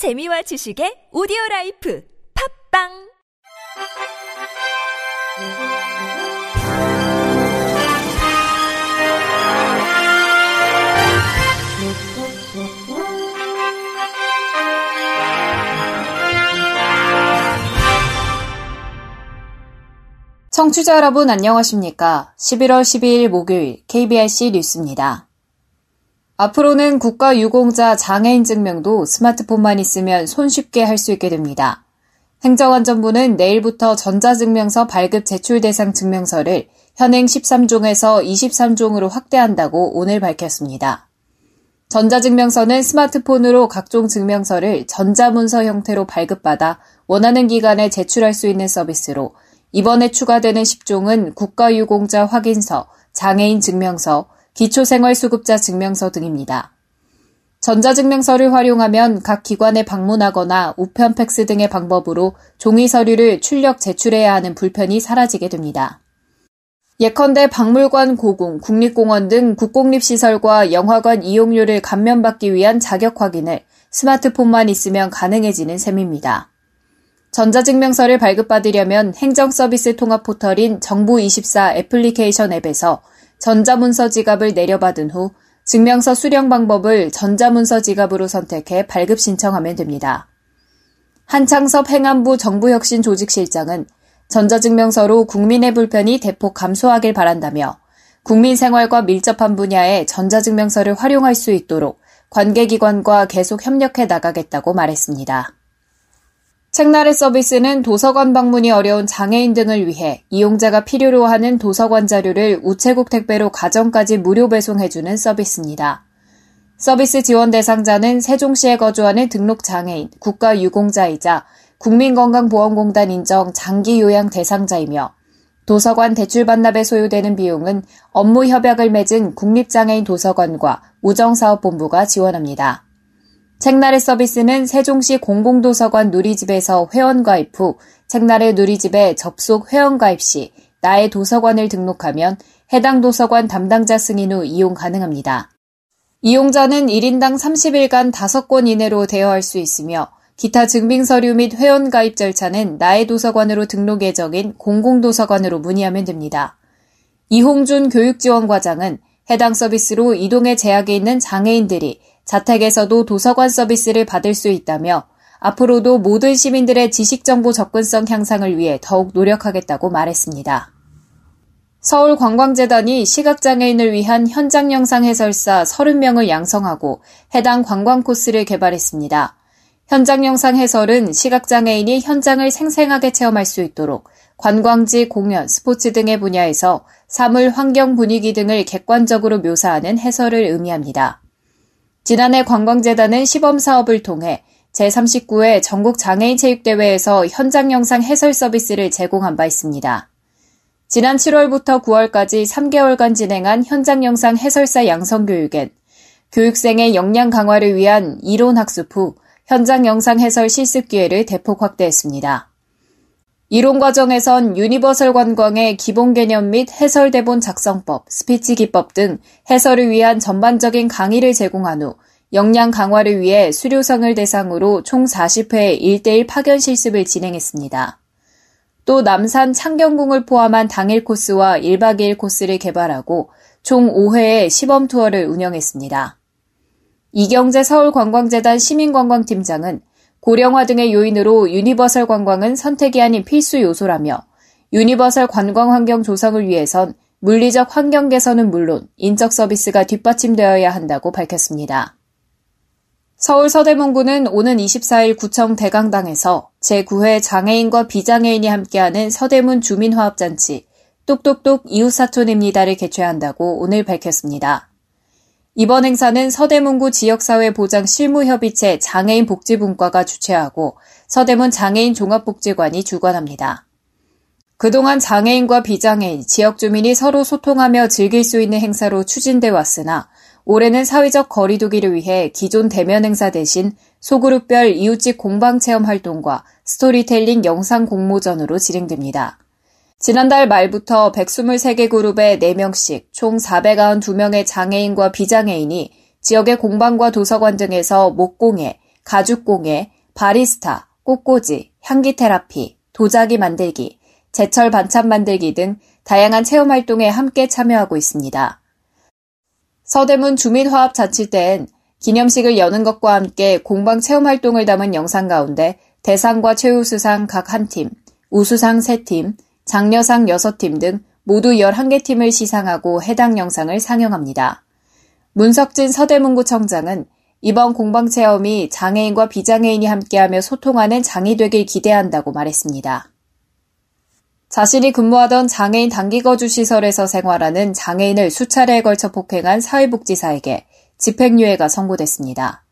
재미와 지식의 오디오 라이프 팝빵 청취자 여러분 안녕하십니까? 11월 12일 목요일 KBRC 뉴스입니다. 앞으로는 국가 유공자 장애인 증명도 스마트폰만 있으면 손쉽게 할 수 있게 됩니다. 행정안전부는 내일부터 전자증명서 발급 제출 대상 증명서를 현행 13종에서 23종으로 확대한다고 오늘 밝혔습니다. 전자증명서는 스마트폰으로 각종 증명서를 전자문서 형태로 발급받아 원하는 기간에 제출할 수 있는 서비스로 이번에 추가되는 10종은 국가유공자 확인서, 장애인 증명서, 기초생활수급자 증명서 등입니다. 전자증명서를 활용하면 각 기관에 방문하거나 우편 팩스 등의 방법으로 종이 서류를 출력 제출해야 하는 불편이 사라지게 됩니다. 예컨대 박물관 고궁, 국립공원 등 국공립시설과 영화관 이용료를 감면받기 위한 자격 확인을 스마트폰만 있으면 가능해지는 셈입니다. 전자증명서를 발급받으려면 행정서비스 통합 포털인 정부24 애플리케이션 앱에서 전자문서 지갑을 내려받은 후 증명서 수령 방법을 전자문서 지갑으로 선택해 발급 신청하면 됩니다. 한창섭 행안부 정부혁신조직실장은 전자증명서로 국민의 불편이 대폭 감소하길 바란다며 국민 생활과 밀접한 분야에 전자증명서를 활용할 수 있도록 관계기관과 계속 협력해 나가겠다고 말했습니다. 책나래 서비스는 도서관 방문이 어려운 장애인 등을 위해 이용자가 필요로 하는 도서관 자료를 우체국 택배로 가정까지 무료 배송해주는 서비스입니다. 서비스 지원 대상자는 세종시에 거주하는 등록 장애인, 국가 유공자이자 국민건강보험공단 인정 장기 요양 대상자이며 도서관 대출 반납에 소요되는 비용은 업무 협약을 맺은 국립장애인 도서관과 우정사업본부가 지원합니다. 책나래 서비스는 세종시 공공도서관 누리집에서 회원가입 후 책나래 누리집에 접속 회원가입 시 나의 도서관을 등록하면 해당 도서관 담당자 승인 후 이용 가능합니다. 이용자는 1인당 30일간 5권 이내로 대여할 수 있으며 기타 증빙 서류 및 회원가입 절차는 나의 도서관으로 등록 예정인 공공도서관으로 문의하면 됩니다. 이홍준 교육지원과장은 해당 서비스로 이동에 제약이 있는 장애인들이 자택에서도 도서관 서비스를 받을 수 있다며 앞으로도 모든 시민들의 지식정보 접근성 향상을 위해 더욱 노력하겠다고 말했습니다. 서울관광재단이 시각장애인을 위한 현장 영상 해설사 30명을 양성하고 해당 관광 코스를 개발했습니다. 현장 영상 해설은 시각장애인이 현장을 생생하게 체험할 수 있도록 관광지, 공연, 스포츠 등의 분야에서 사물, 환경, 분위기 등을 객관적으로 묘사하는 해설을 의미합니다. 지난해 관광재단은 시범 사업을 통해 제39회 전국 장애인 체육대회에서 현장 영상 해설 서비스를 제공한 바 있습니다. 지난 7월부터 9월까지 3개월간 진행한 현장 영상 해설사 양성 교육엔 교육생의 역량 강화를 위한 이론 학습 후 현장 영상 해설 실습 기회를 대폭 확대했습니다. 이론 과정에선 universal 관광의 기본 개념 및 해설 대본 작성법, 스피치 기법 등 해설을 위한 전반적인 강의를 제공한 후 역량 강화를 위해 수료생을 대상으로 총 40회 1대1 파견 실습을 진행했습니다. 또 남산 창경궁을 포함한 당일 코스와 1박 2일 코스를 개발하고 총 5회의 시범 투어를 운영했습니다. 이경재 서울관광재단 시민관광팀장은 고령화 등의 요인으로 universal 관광은 선택이 아닌 필수 요소라며 universal 관광 환경 조성을 위해선 물리적 환경 개선은 물론 인적 서비스가 뒷받침되어야 한다고 밝혔습니다. 서울 서대문구는 오는 24일 구청 대강당에서 제9회 장애인과 비장애인이 함께하는 서대문 주민화합잔치 똑똑똑 이웃사촌입니다를 개최한다고 오늘 밝혔습니다. 이번 행사는 서대문구 지역사회 보장 실무협의체 장애인 복지분과가 주최하고 서대문 장애인 종합복지관이 주관합니다. 그동안 장애인과 비장애인, 지역 주민이 서로 소통하며 즐길 수 있는 행사로 추진돼 왔으나 올해는 사회적 거리두기를 위해 기존 대면 행사 대신 소그룹별 이웃집 공방 체험 활동과 스토리텔링 영상 공모전으로 진행됩니다. 지난달 말부터 123개 그룹의 4명씩 총 492명의 장애인과 비장애인이 지역의 공방과 도서관 등에서 목공예, 가죽공예, 바리스타, 꽃꽂이, 향기 테라피, 도자기 만들기, 제철 반찬 만들기 등 다양한 체험 활동에 함께 참여하고 있습니다. 서대문 주민화합자치대엔 기념식을 여는 것과 함께 공방 체험 활동을 담은 영상 가운데 대상과 최우수상 각 한 팀, 우수상 3팀, 장려상 6팀 등 모두 11개 팀을 시상하고 해당 영상을 상영합니다. 문석진 서대문구청장은 이번 공방 체험이 장애인과 비장애인이 함께하며 소통하는 장이 되길 기대한다고 말했습니다. 자신이 근무하던 장애인 단기거주 시설에서 생활하는 장애인을 수차례에 걸쳐 폭행한 사회복지사에게 집행유예가 선고됐습니다.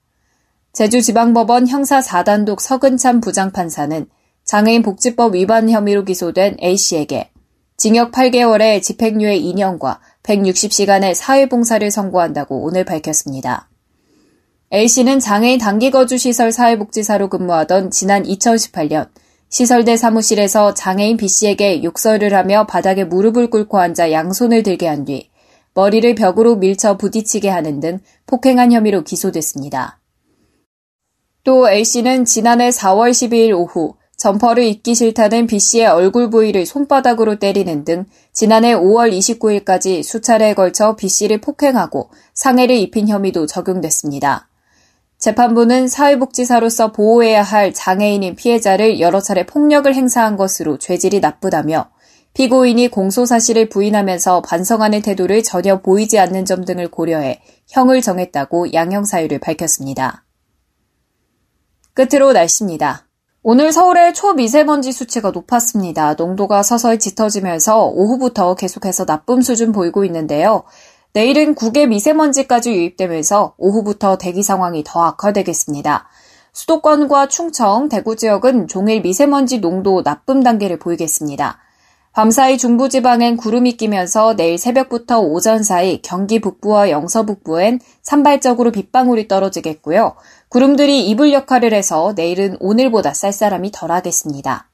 제주지방법원 형사 4단독 서근참 부장판사는 장애인 복지법 위반 혐의로 기소된 A씨에게 징역 8개월에 집행유예 2년과 160시간의 사회봉사를 선고한다고 오늘 밝혔습니다. A씨는 장애인 단기거주시설 사회복지사로 근무하던 지난 2018년 시설대 사무실에서 장애인 B씨에게 욕설을 하며 바닥에 무릎을 꿇고 앉아 양손을 들게 한 뒤 머리를 벽으로 밀쳐 부딪히게 하는 등 폭행한 혐의로 기소됐습니다. 또 A씨는 지난해 4월 12일 오후 점퍼를 입기 싫다는 B씨의 얼굴 부위를 손바닥으로 때리는 등 지난해 5월 29일까지 수차례에 걸쳐 B씨를 폭행하고 상해를 입힌 혐의도 적용됐습니다. 재판부는 사회복지사로서 보호해야 할 장애인인 피해자를 여러 차례 폭력을 행사한 것으로 죄질이 나쁘다며 피고인이 공소 사실을 부인하면서 반성하는 태도를 전혀 보이지 않는 점 등을 고려해 형을 정했다고 양형 사유를 밝혔습니다. 끝으로 날씨입니다. 오늘 서울의 초미세먼지 수치가 높았습니다. 농도가 서서히 짙어지면서 오후부터 계속해서 나쁨 수준 보이고 있는데요. 내일은 국외 미세먼지까지 유입되면서 오후부터 대기 상황이 더 악화되겠습니다. 수도권과 충청, 대구 지역은 종일 미세먼지 농도 나쁨 단계를 보이겠습니다. 밤사이 중부지방엔 구름이 끼면서 내일 새벽부터 오전 사이 경기 북부와 영서 북부엔 산발적으로 빗방울이 떨어지겠고요. 구름들이 이불 역할을 해서 내일은 오늘보다 쌀쌀함이 덜하겠습니다.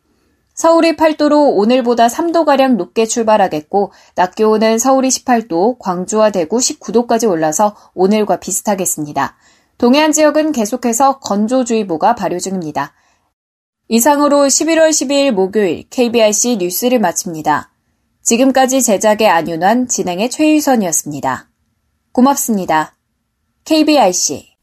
서울이 8도로 오늘보다 3도가량 높게 출발하겠고, 낮 기온은 서울이 18도, 광주와 대구 19도까지 올라서 오늘과 비슷하겠습니다. 동해안 지역은 계속해서 건조주의보가 발효 중입니다. 이상으로 11월 12일 목요일 KBRC 뉴스를 마칩니다. 지금까지 제작의 안윤환, 진행의 최유선이었습니다. 고맙습니다. KBRC